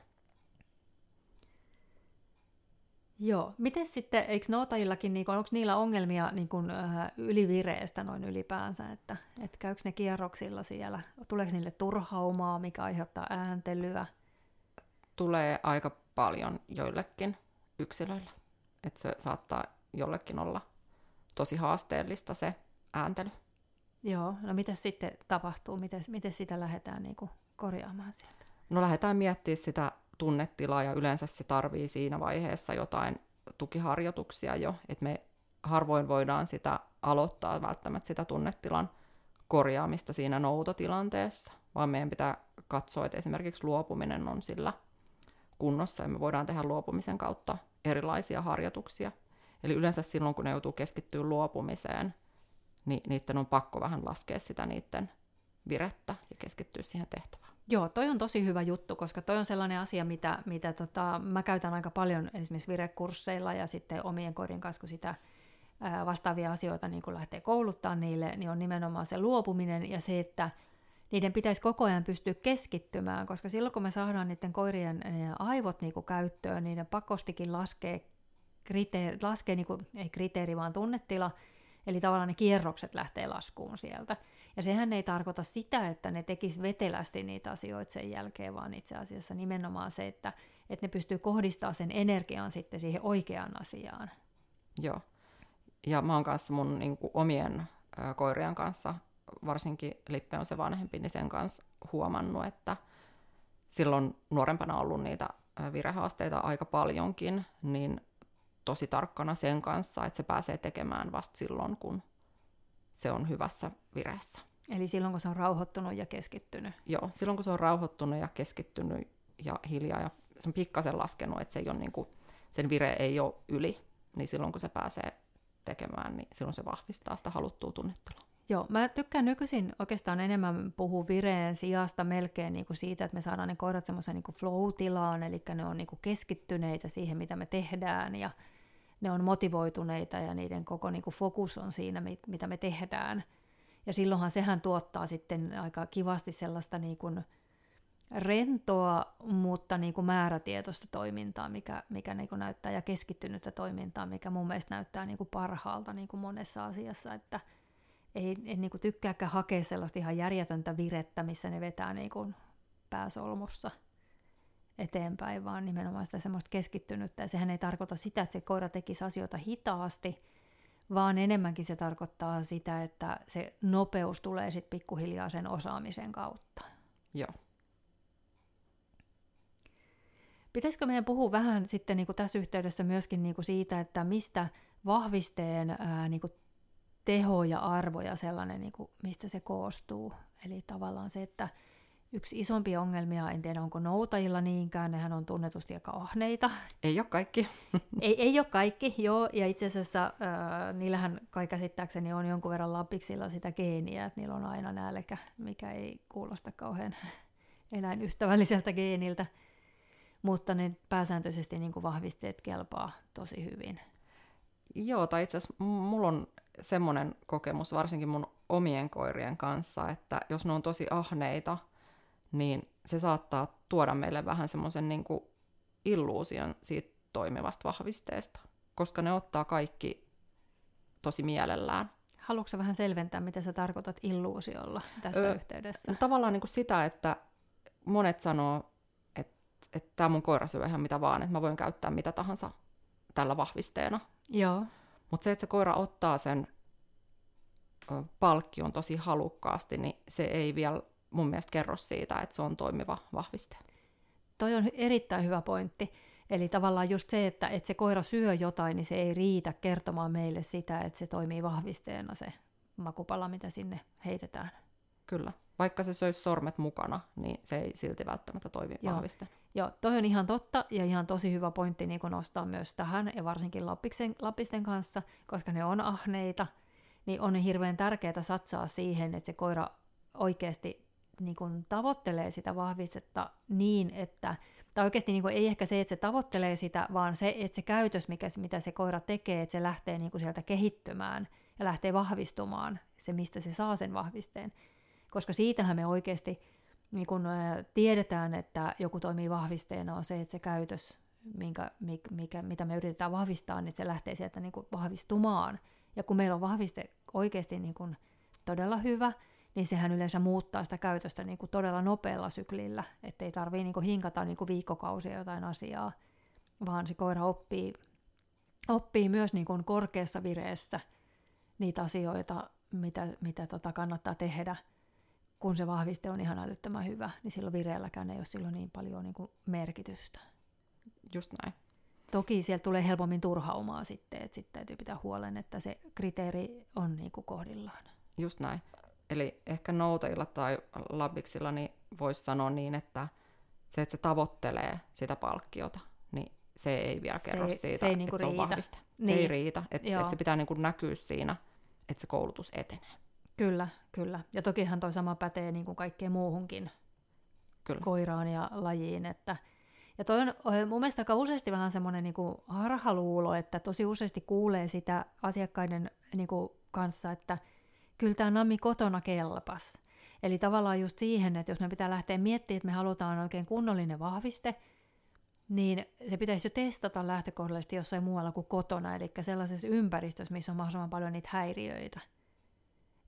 Joo. Miten sitten, eikö nootaillakin, niin onko niillä ongelmia niin kuin, äh, ylivireestä noin ylipäänsä, että, että käykö ne kierroksilla siellä, tuleeko niille turhaumaa, mikä aiheuttaa ääntelyä? Tulee aika paljon joillekin yksilöillä, että se saattaa jollekin olla tosi haasteellista se ääntely. Joo, no mitä sitten tapahtuu, miten, miten sitä lähdetään niin kuin korjaamaan sieltä? No lähdetään miettimään sitä tunnetilaa ja yleensä se tarvii siinä vaiheessa jotain tukiharjoituksia jo, että me harvoin voidaan sitä aloittaa välttämättä sitä tunnetilan korjaamista siinä noutotilanteessa, vaan meidän pitää katsoa, että esimerkiksi luopuminen on sillä kunnossa ja me voidaan tehdä luopumisen kautta erilaisia harjoituksia. Eli yleensä silloin, kun ne joutuu keskittyä luopumiseen, niin niiden on pakko vähän laskea sitä niiden virettä ja keskittyä siihen tehtävään. Joo, toi on tosi hyvä juttu, koska toi on sellainen asia, mitä, mitä tota, mä käytän aika paljon esimerkiksi virekursseilla ja sitten omien koirien kanssa, kun sitä ää, vastaavia asioita niin kun lähtee kouluttaa niille, niin on nimenomaan se luopuminen ja se, että niiden pitäisi koko ajan pystyä keskittymään, koska silloin kun me saadaan niiden koirien aivot niin käyttöön, niin ne pakostikin laskee, kriteeri, laskee niin kuin, ei kriteeri, vaan tunnetila, Eli tavallaan ne kierrokset lähtee laskuun sieltä. Ja sehän ei tarkoita sitä, että ne tekis vetelästi niitä asioita sen jälkeen, vaan itse asiassa nimenomaan se, että, että ne pystyy kohdistamaan sen energian sitten siihen oikeaan asiaan. Joo. Ja mä oon kanssa mun niin kuin, omien ö, koirien kanssa, varsinkin Lippe on se vanhempi, niin sen kanssa huomannut, että silloin nuorempana ollut niitä virehaasteita aika paljonkin, niin tosi tarkkana sen kanssa, että se pääsee tekemään vasta silloin, kun se on hyvässä vireessä. Eli silloin, kun se on rauhoittunut ja keskittynyt? Joo, silloin kun se on rauhoittunut ja keskittynyt ja hiljaa ja se on pikkasen laskenut, että se ei ole niin kuin, sen vire ei ole yli, niin silloin kun se pääsee tekemään, niin silloin se vahvistaa sitä haluttua tunnettelua. Joo, mä tykkään nykyisin oikeastaan enemmän puhua vireen sijasta melkein niin kuin siitä, että me saadaan ne koirat semmoisen niin flow-tilaan, eli ne on niin kuin keskittyneitä siihen, mitä me tehdään, ja ne on motivoituneita ja niiden koko niin kuin fokus on siinä, mitä me tehdään. Ja silloinhan sehän tuottaa sitten aika kivasti sellaista niin kuin rentoa, mutta niin kuin määrätietoista toimintaa, mikä, mikä niin kuin näyttää, ja keskittynyttä toimintaa, mikä mun mielestä näyttää niin kuin parhaalta niin kuin monessa asiassa, että ei, en niin kuin tykkääkään hakea sellaista ihan järjetöntä virettä, missä ne vetää niin kuin pääsolmussa – eteenpäin, vaan nimenomaan sitä semmoista keskittynyttä. Ja sehän ei tarkoita sitä, että se koira tekisi asioita hitaasti, vaan enemmänkin se tarkoittaa sitä, että se nopeus tulee sitten pikkuhiljaa sen osaamisen kautta. Joo. Pitäisikö meidän puhua vähän sitten niin kuin tässä yhteydessä myöskin niin kuin siitä, että mistä vahvisteen ää, niin kuin teho ja arvo ja sellainen, niin kuin, mistä se koostuu. Eli tavallaan se, että yksi isompi ongelmia, en tiedä onko noutajilla niinkään, nehän on tunnetusti aika ahneita. Ei ole kaikki. ei, ei ole kaikki, joo, ja itse asiassa äh, niillähän kai käsittääkseni on jonkun verran lapiksilla sitä geeniä, että niillä on aina nälkä, mikä ei kuulosta kauhean eläinystävälliseltä geeniltä, mutta ne pääsääntöisesti niin kuin vahvisteet kelpaa tosi hyvin. Joo, tai itse asiassa mulla on semmoinen kokemus, varsinkin mun omien koirien kanssa, että jos ne on tosi ahneita, niin se saattaa tuoda meille vähän semmoisen niin illuusion siitä toimivasta vahvisteesta, koska ne ottaa kaikki tosi mielellään. Haluatko vähän selventää, mitä sä tarkoitat illuusiolla tässä öö, yhteydessä? Tavallaan niin kuin sitä, että monet sanoo, että, että tämä mun koira syö ihan mitä vaan, että mä voin käyttää mitä tahansa tällä vahvisteena. Joo. Mutta se, että se koira ottaa sen palkkion tosi halukkaasti, niin se ei vielä mun mielestä kerro siitä, että se on toimiva vahviste. Toi on erittäin hyvä pointti. Eli tavallaan just se, että, että se koira syö jotain, niin se ei riitä kertomaan meille sitä, että se toimii vahvisteena se makupala, mitä sinne heitetään. Kyllä. Vaikka se söisi sormet mukana, niin se ei silti välttämättä toimi Joo. vahviste. Joo, toi on ihan totta ja ihan tosi hyvä pointti niin nostaa myös tähän ja varsinkin lapisten, lapisten kanssa, koska ne on ahneita, niin on hirveän tärkeää satsaa siihen, että se koira oikeasti niin kuin tavoittelee sitä vahvistetta niin, että, tai oikeasti niin kuin ei ehkä se, että se tavoittelee sitä, vaan se, että se käytös, mikä, mitä se koira tekee, että se lähtee niin kuin sieltä kehittymään ja lähtee vahvistumaan, se mistä se saa sen vahvisteen. Koska siitähän me oikeasti niin kuin tiedetään, että joku toimii vahvisteena, on se, että se käytös, minkä, mikä, mitä me yritetään vahvistaa, niin se lähtee sieltä niin kuin vahvistumaan. Ja kun meillä on vahviste oikeasti niin kuin todella hyvä, niin sehän yleensä muuttaa sitä käytöstä niin kuin todella nopealla syklillä, ettei tarvii niin kuin hinkata niin kuin viikkokausia jotain asiaa, vaan se koira oppii, oppii myös niin kuin korkeassa vireessä niitä asioita, mitä, mitä tota kannattaa tehdä, kun se vahviste on ihan älyttömän hyvä, niin silloin vireelläkään ei ole silloin niin paljon niin kuin merkitystä. Just näin. Toki sieltä tulee helpommin turhaumaa sitten, että sitten täytyy pitää huolen, että se kriteeri on niin kuin kohdillaan. Just näin. Eli ehkä nouteilla tai labiksilla niin voisi sanoa niin, että se, että se tavoittelee sitä palkkiota, niin se ei vielä kerro se, siitä, se ei niinku että se on vahvista. Niin. Se ei riitä, että, että se pitää niinku näkyä siinä, että se koulutus etenee. Kyllä, kyllä. Ja tokihan toi sama pätee niin kuin kaikkeen muuhunkin kyllä. koiraan ja lajiin. Että, ja toi on mun mielestä aika useasti vähän semmoinen niin kuin harhaluulo, että tosi useasti kuulee sitä asiakkaiden niin kuin kanssa, että – kyllä tämä nammi kotona kelpas. Eli tavallaan just siihen, että jos me pitää lähteä miettimään, että me halutaan oikein kunnollinen vahviste, niin se pitäisi jo testata lähtökohdallisesti jossain muualla kuin kotona, eli sellaisessa ympäristössä, missä on mahdollisimman paljon niitä häiriöitä.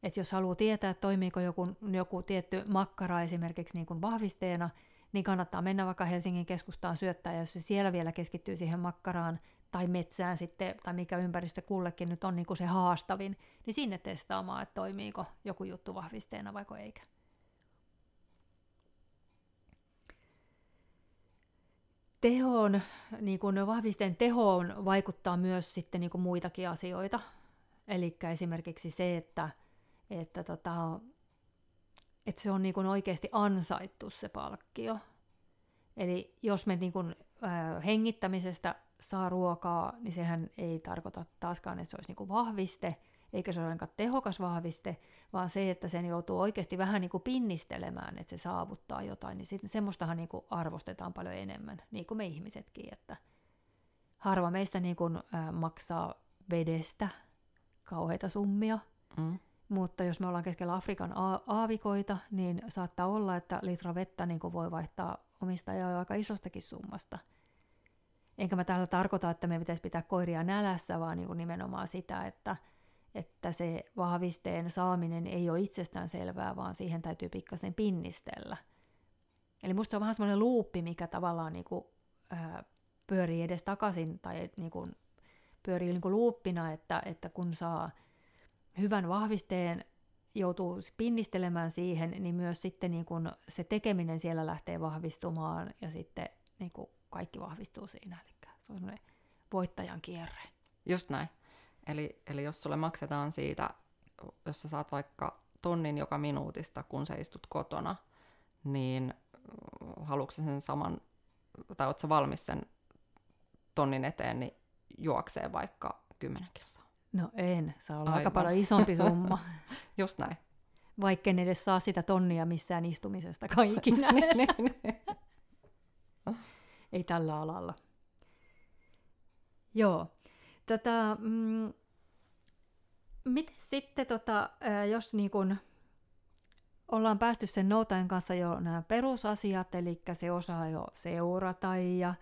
että jos haluaa tietää, että toimiiko joku, joku tietty makkara esimerkiksi niin kuin vahvisteena, niin kannattaa mennä vaikka Helsingin keskustaan syöttää, ja jos se siellä vielä keskittyy siihen makkaraan tai metsään sitten, tai mikä ympäristö kullekin nyt on niin kuin se haastavin, niin sinne testaamaan, että toimiiko joku juttu vahvisteena vaiko eikä. Tehoon, niin kuin vahvisteen tehoon vaikuttaa myös sitten niin kuin muitakin asioita. Eli esimerkiksi se, että, että tota, että se on niin kuin oikeasti ansaittu se palkkio. Eli jos me niin kuin, äh, hengittämisestä saa ruokaa, niin sehän ei tarkoita taaskaan, että se olisi niin kuin vahviste, eikä se ole ainakaan tehokas vahviste, vaan se, että sen joutuu oikeasti vähän niin kuin pinnistelemään, että se saavuttaa jotain, niin sitten semmoistahan niin kuin arvostetaan paljon enemmän, niin kuin me ihmisetkin, että harva meistä niin kuin, äh, maksaa vedestä kauheita summia, mm. Mutta jos me ollaan keskellä Afrikan aavikoita, niin saattaa olla, että litra vettä niin voi vaihtaa omistajaa aika isostakin summasta. Enkä mä täällä tarkoita, että me pitäisi pitää koiria nälässä, vaan niin nimenomaan sitä, että, että se vahvisteen saaminen ei ole itsestään selvää, vaan siihen täytyy pikkasen pinnistellä. Eli musta se on vähän semmoinen luuppi, mikä tavallaan niin kuin, ää, pyörii edes takaisin tai niin kuin, pyörii niin kuin luuppina, että, että kun saa – hyvän vahvisteen joutuu pinnistelemään siihen, niin myös sitten niin kun se tekeminen siellä lähtee vahvistumaan ja sitten niin kun kaikki vahvistuu siinä. Eli se on voittajan kierre. Just näin. Eli, eli jos sulle maksetaan siitä, jos sä saat vaikka tonnin joka minuutista, kun sä istut kotona, niin haluatko sen saman, tai ootko valmis sen tonnin eteen, niin juoksee vaikka 10 kilsaa? No en, se on aika paljon isompi summa. Just näin. Vaikka en edes saa sitä tonnia missään istumisesta kaikina. niin, niin, niin. Ei tällä alalla. Joo. Tätä, mm, miten sitten, tota, jos niin kun ollaan päästy sen noutajan kanssa jo nämä perusasiat, eli se osaa jo seurata ja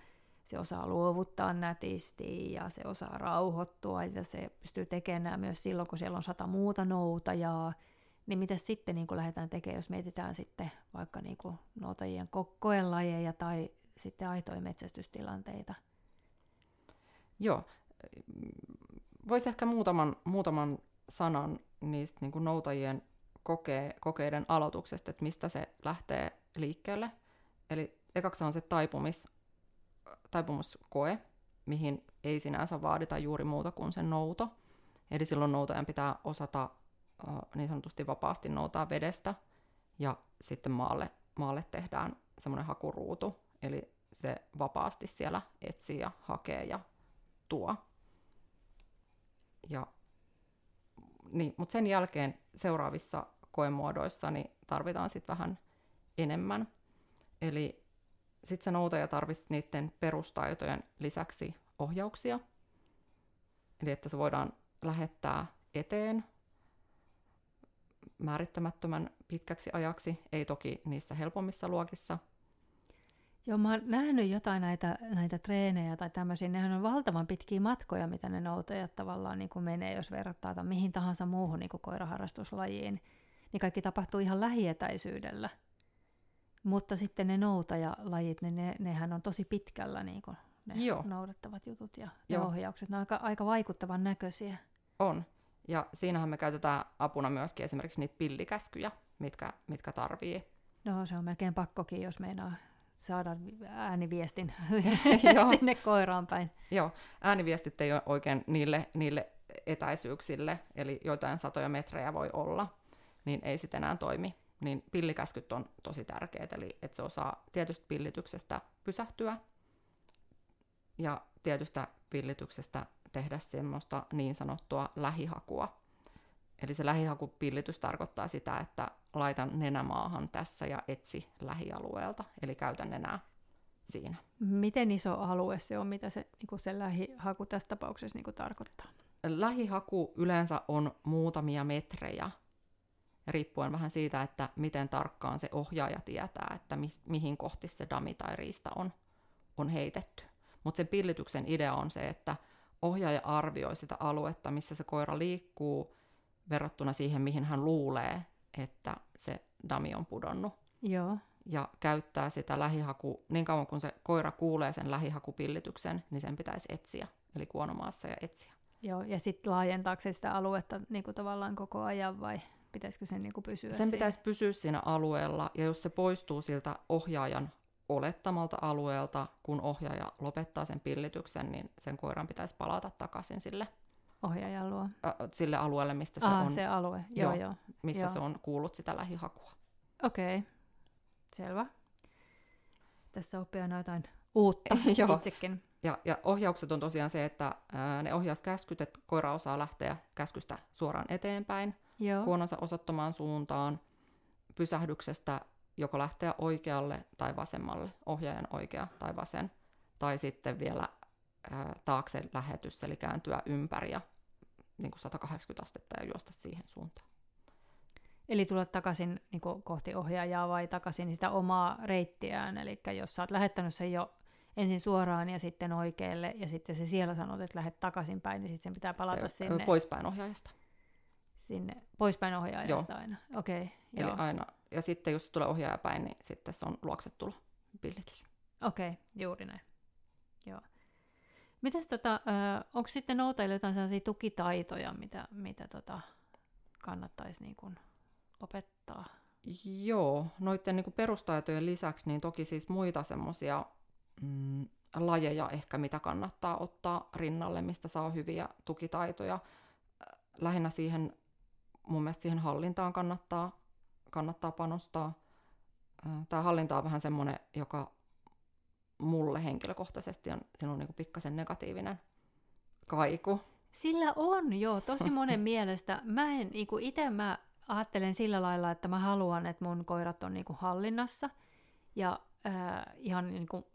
se osaa luovuttaa nätisti ja se osaa rauhoittua ja se pystyy tekemään myös silloin, kun siellä on sata muuta noutajaa, niin mitä sitten niin kuin lähdetään tekemään, jos mietitään sitten vaikka niin kuin noutajien koelajeja tai sitten aitoja metsästystilanteita? Joo, voisi ehkä muutaman, muutaman sanan niistä niin kuin noutajien kokee, kokeiden aloituksesta, että mistä se lähtee liikkeelle. Eli ekaksi on se taipumis, taipumuskoe, mihin ei sinänsä vaadita juuri muuta kuin sen nouto. Eli silloin noutajan pitää osata niin sanotusti vapaasti noutaa vedestä ja sitten maalle, maalle tehdään semmoinen hakuruutu, eli se vapaasti siellä etsii ja hakee ja tuo. Ja, niin, mutta sen jälkeen seuraavissa koemuodoissa niin tarvitaan sitten vähän enemmän. Eli sitten se noutaja tarvitsisi niiden perustaitojen lisäksi ohjauksia. Eli että se voidaan lähettää eteen määrittämättömän pitkäksi ajaksi, ei toki niissä helpommissa luokissa. Joo, mä oon nähnyt jotain näitä, näitä treenejä tai tämmöisiä, nehän on valtavan pitkiä matkoja, mitä ne noutajat tavallaan niin kuin menee, jos verrataan mihin tahansa muuhun niin kuin koiraharrastuslajiin, niin kaikki tapahtuu ihan lähietäisyydellä. Mutta sitten ne noutajalajit, niin ne, nehän on tosi pitkällä niin kuin ne Joo. noudattavat jutut ja, ja ohjaukset. Ne on aika, aika vaikuttavan näköisiä. On. Ja siinähän me käytetään apuna myöskin esimerkiksi niitä pillikäskyjä, mitkä, mitkä tarvii. No se on melkein pakkokin, jos meinaa saada ääniviestin sinne koiraan päin. Joo, ääniviestit ei ole oikein niille, niille etäisyyksille, eli joitain satoja metrejä voi olla, niin ei sitten enää toimi. Niin pillikäskyt on tosi tärkeät, eli että se osaa tietystä pillityksestä pysähtyä ja tietystä pillityksestä tehdä semmoista niin sanottua lähihakua. Eli se lähihakupillitys tarkoittaa sitä, että laitan nenämaahan tässä ja etsi lähialueelta, eli käytän nenää siinä. Miten iso alue se on, mitä se, niin se lähihaku tässä tapauksessa niin tarkoittaa? Lähihaku yleensä on muutamia metrejä, riippuen vähän siitä, että miten tarkkaan se ohjaaja tietää, että mi- mihin kohti se dami tai riista on, on heitetty. Mutta sen pillityksen idea on se, että ohjaaja arvioi sitä aluetta, missä se koira liikkuu, verrattuna siihen, mihin hän luulee, että se dami on pudonnut. Joo. Ja käyttää sitä lähihaku, niin kauan kun se koira kuulee sen lähihakupillityksen, niin sen pitäisi etsiä, eli kuonomaassa ja etsiä. Joo, ja sitten laajentaako se sitä aluetta niin kuin tavallaan koko ajan vai pitäisikö sen niin kuin pysyä Sen siinä? pitäisi pysyä siinä alueella, ja jos se poistuu siltä ohjaajan olettamalta alueelta, kun ohjaaja lopettaa sen pillityksen, niin sen koiran pitäisi palata takaisin sille ohjaajan luo. Ä, sille alueelle, mistä se Aa, on. se alue, joo, joo. Missä joo. se on kuullut sitä lähihakua. Okei, okay. selvä. Tässä oppii aina jotain uutta joo. itsekin. Ja, ja ohjaukset on tosiaan se, että ää, ne ohjaus käskyt, että koira osaa lähteä käskystä suoraan eteenpäin, Joo. kuononsa osoittamaan suuntaan, pysähdyksestä joko lähteä oikealle tai vasemmalle, ohjaajan oikea tai vasen, tai sitten vielä ää, taakse lähetys, eli kääntyä ympäri ja niin kuin 180 astetta ja juosta siihen suuntaan. Eli tulla takaisin niin kuin kohti ohjaajaa vai takaisin sitä omaa reittiään. Eli jos sä oot lähettänyt sen jo ensin suoraan ja sitten oikealle, ja sitten se siellä sanoo, että lähdet takaisin päin, niin sitten sen pitää palata se, sinne. Poispäin ohjaajasta. Sinne, poispäin ohjaajasta Joo. aina. Okei, okay, Eli joo. aina, ja sitten jos tulee ohjaaja päin, niin sitten se on luoksetulo pillitys. Okei, okay, juuri näin. Joo. Mites tota, onko sitten noutajille jotain sellaisia tukitaitoja, mitä, mitä tota, kannattaisi niin kuin opettaa? Joo, noiden niin perustaitojen lisäksi niin toki siis muita semmoisia mm, lajeja ehkä, mitä kannattaa ottaa rinnalle, mistä saa hyviä tukitaitoja. Lähinnä siihen, mun mielestä siihen hallintaan kannattaa, kannattaa panostaa. Tämä hallinta on vähän semmoinen, joka mulle henkilökohtaisesti on, siinä on niin pikkasen negatiivinen kaiku. Sillä on, joo, tosi monen mielestä. Mä en, niin itse mä ajattelen sillä lailla, että mä haluan, että mun koirat on niin hallinnassa. Ja äh, ihan niin kuin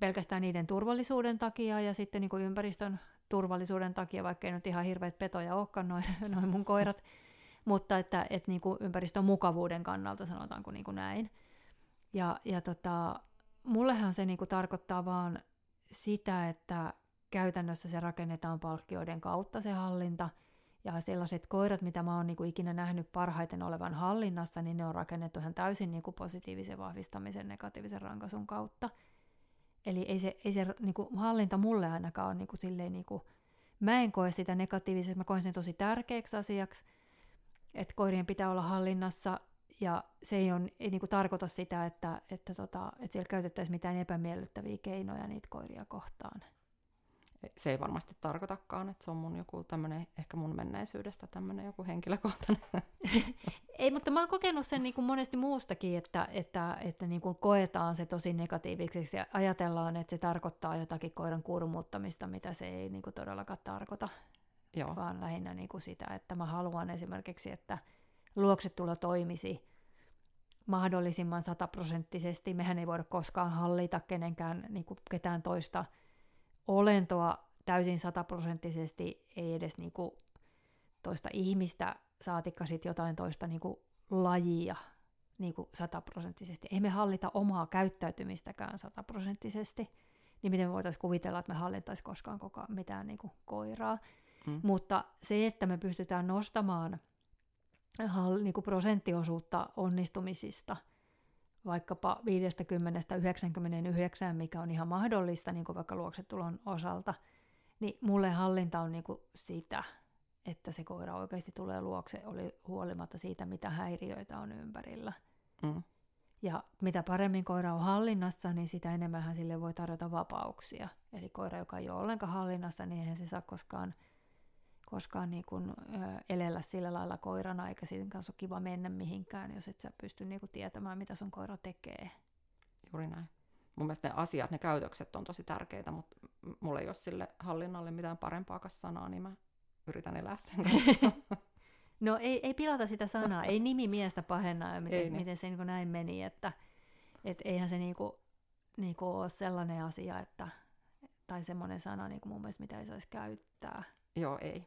pelkästään niiden turvallisuuden takia ja sitten niin kuin ympäristön turvallisuuden takia, vaikka ei nyt ihan hirveät petoja olekaan noin, noin mun koirat, mutta että, että niin kuin ympäristön mukavuuden kannalta sanotaanko niin kuin näin. Ja, ja tota, mullehan se niin kuin tarkoittaa vaan sitä, että käytännössä se rakennetaan palkkioiden kautta se hallinta, ja sellaiset koirat, mitä mä oon niin kuin ikinä nähnyt parhaiten olevan hallinnassa, niin ne on rakennettu ihan täysin niin kuin positiivisen vahvistamisen, negatiivisen rankaisun kautta. Eli ei se, ei se niin kuin hallinta mulle ainakaan ole niin kuin silleen, niin kuin, mä en koe sitä negatiivisesti, mä koen sen tosi tärkeäksi asiaksi, että koirien pitää olla hallinnassa, ja se ei, on, ei niin kuin tarkoita sitä, että, että, tota, että siellä käytettäisiin mitään epämiellyttäviä keinoja niitä koiria kohtaan se ei varmasti tarkoitakaan, että se on mun joku tämmöinen, ehkä mun menneisyydestä tämmöinen joku henkilökohtainen. ei, mutta mä oon kokenut sen niin kuin monesti muustakin, että, että, että niin kuin koetaan se tosi negatiiviseksi ja ajatellaan, että se tarkoittaa jotakin koiran kurmuuttamista, mitä se ei niin kuin todellakaan tarkoita. Joo. Vaan lähinnä niin kuin sitä, että mä haluan esimerkiksi, että luoksetulo toimisi mahdollisimman sataprosenttisesti. Mehän ei voida koskaan hallita kenenkään niin kuin ketään toista – olentoa täysin sataprosenttisesti, ei edes niinku toista ihmistä, saatikka sitten jotain toista niinku lajia niinku sataprosenttisesti. Ei me hallita omaa käyttäytymistäkään sataprosenttisesti. Niin miten voitaisiin kuvitella, että me hallittaisiin koskaan koko mitään niinku koiraa. Mm. Mutta se, että me pystytään nostamaan niinku prosenttiosuutta onnistumisista – vaikkapa 50-99, mikä on ihan mahdollista, niin kuin vaikka luoksetulon osalta, niin mulle hallinta on niin kuin sitä, että se koira oikeasti tulee luokse, oli huolimatta siitä, mitä häiriöitä on ympärillä. Mm. Ja mitä paremmin koira on hallinnassa, niin sitä enemmän sille voi tarjota vapauksia. Eli koira, joka ei ole ollenkaan hallinnassa, niin eihän se saa koskaan koskaan niin kuin, ö, elellä sillä lailla koirana, eikä siinä kanssa ole kiva mennä mihinkään, jos et sä pysty niin kuin, tietämään, mitä sun koira tekee. Juuri näin. Mun mielestä ne asiat, ne käytökset on tosi tärkeitä, mutta mulla ei ole sille hallinnalle mitään parempaa sanaa, niin mä yritän elää sen kanssa. No ei, ei pilata sitä sanaa, ei nimi miestä pahenna, miten, ei, niin. miten se niin näin meni, että et eihän se niinku, niinku ole sellainen asia, että, tai semmoinen sana niinku mun mielestä, mitä ei saisi käyttää. Joo, ei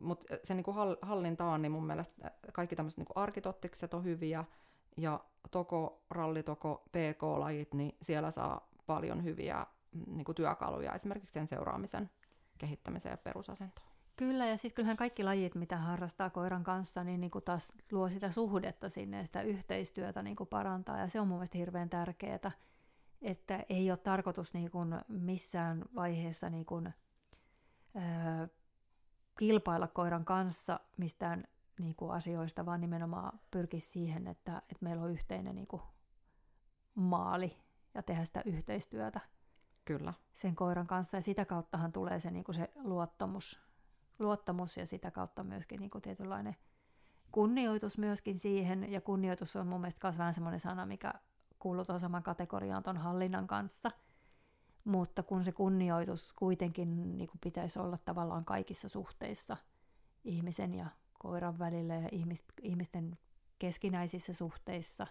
mutta se niin kuin hallintaan, niin mun mielestä kaikki tämmöiset niin arkitottikset on hyviä, ja toko, rallitoko, PK-lajit, niin siellä saa paljon hyviä mm, niin kuin työkaluja esimerkiksi sen seuraamisen kehittämiseen ja perusasentoon. Kyllä, ja siis kyllähän kaikki lajit, mitä harrastaa koiran kanssa, niin, niin kuin taas luo sitä suhdetta sinne ja sitä yhteistyötä niin kuin parantaa, ja se on mun mielestä hirveän tärkeää, että ei ole tarkoitus niin kuin missään vaiheessa niin kuin, öö, kilpailla koiran kanssa mistään niin kuin asioista, vaan nimenomaan pyrkisi siihen, että, että meillä on yhteinen niin kuin maali ja tehdä sitä yhteistyötä Kyllä. sen koiran kanssa. Ja sitä kauttahan tulee se, niin kuin se luottamus, luottamus ja sitä kautta myöskin niin kuin tietynlainen kunnioitus myöskin siihen. Ja kunnioitus on mun mielestä myös vähän semmoinen sana, mikä kuuluu tuohon saman kategoriaan tuon hallinnan kanssa – mutta kun se kunnioitus kuitenkin niin kuin pitäisi olla tavallaan kaikissa suhteissa ihmisen ja koiran välillä ja ihmisten keskinäisissä suhteissa,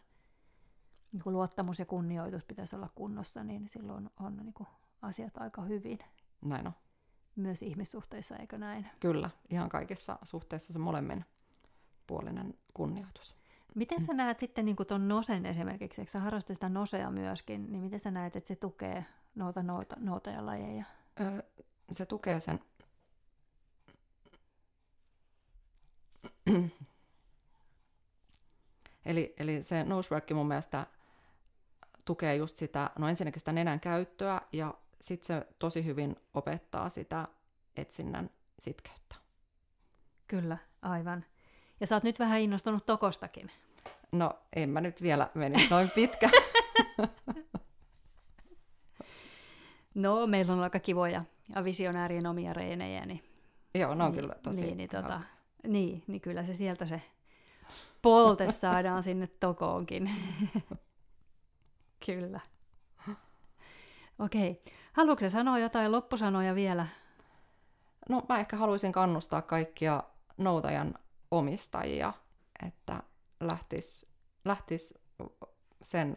niin kuin luottamus ja kunnioitus pitäisi olla kunnossa, niin silloin on niin kuin asiat aika hyvin. Näin on. Myös ihmissuhteissa, eikö näin? Kyllä, ihan kaikissa suhteissa se molemmin puolinen kunnioitus. Miten sä näet sitten niin tuon nosen esimerkiksi, eikö sä harrastat sitä nosea myöskin, niin miten sä näet, että se tukee noita, noita noutajalajeja? Öö, se tukee sen eli, eli se nosework mun mielestä tukee just sitä, no ensinnäkin sitä nenän käyttöä ja sitten se tosi hyvin opettaa sitä etsinnän sitkeyttä. Kyllä, aivan. Ja sä oot nyt vähän innostunut Tokostakin. No, en mä nyt vielä meni noin pitkä. No, meillä on aika kivoja ja visionäärien omia reenejä, niin... Joo, ne on niin, kyllä tosi niin, niin, tota, niin, niin kyllä se sieltä se polte saadaan sinne tokoonkin. kyllä. Okei. Haluatko sanoa jotain loppusanoja vielä? No mä ehkä haluaisin kannustaa kaikkia noutajan omistajia, että lähtis, lähtis sen,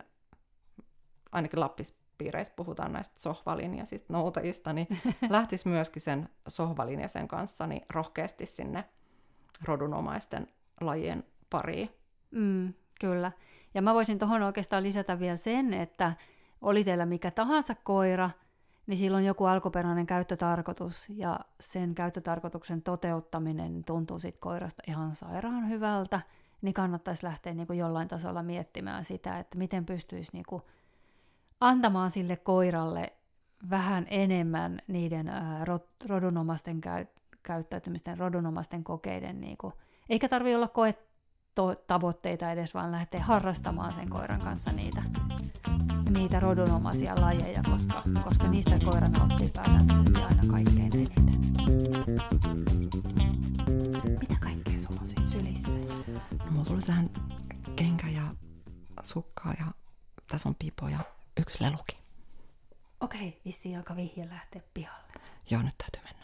ainakin Lappispiireissä puhutaan näistä sohvalinjaisista noutajista, niin lähtis myöskin sen sohvalinjaisen kanssa niin rohkeasti sinne rodunomaisten lajien pariin. Mm, kyllä. Ja mä voisin tuohon oikeastaan lisätä vielä sen, että oli teillä mikä tahansa koira, niin sillä on joku alkuperäinen käyttötarkoitus, ja sen käyttötarkoituksen toteuttaminen tuntuu sit koirasta ihan sairaan hyvältä, niin kannattaisi lähteä niin kuin jollain tasolla miettimään sitä, että miten pystyisi niin kuin antamaan sille koiralle vähän enemmän niiden rod- rodunomaisten käy- käyttäytymisten, rodunomaisten kokeiden, niin kuin, eikä tarvitse olla koe tavoitteita edes, vaan lähteä harrastamaan sen koiran kanssa niitä, niitä rodunomaisia lajeja, koska, koska niistä koira nauttii pääsääntöisesti aina kaikkein eniten. Mitä kaikkea sulla on siinä sylissä? No, mulla tuli tähän kenkä ja sukkaa ja tässä on pipo ja yksi leluki. Okei, vissiin alkaa vihje lähteä pihalle. Joo, nyt täytyy mennä.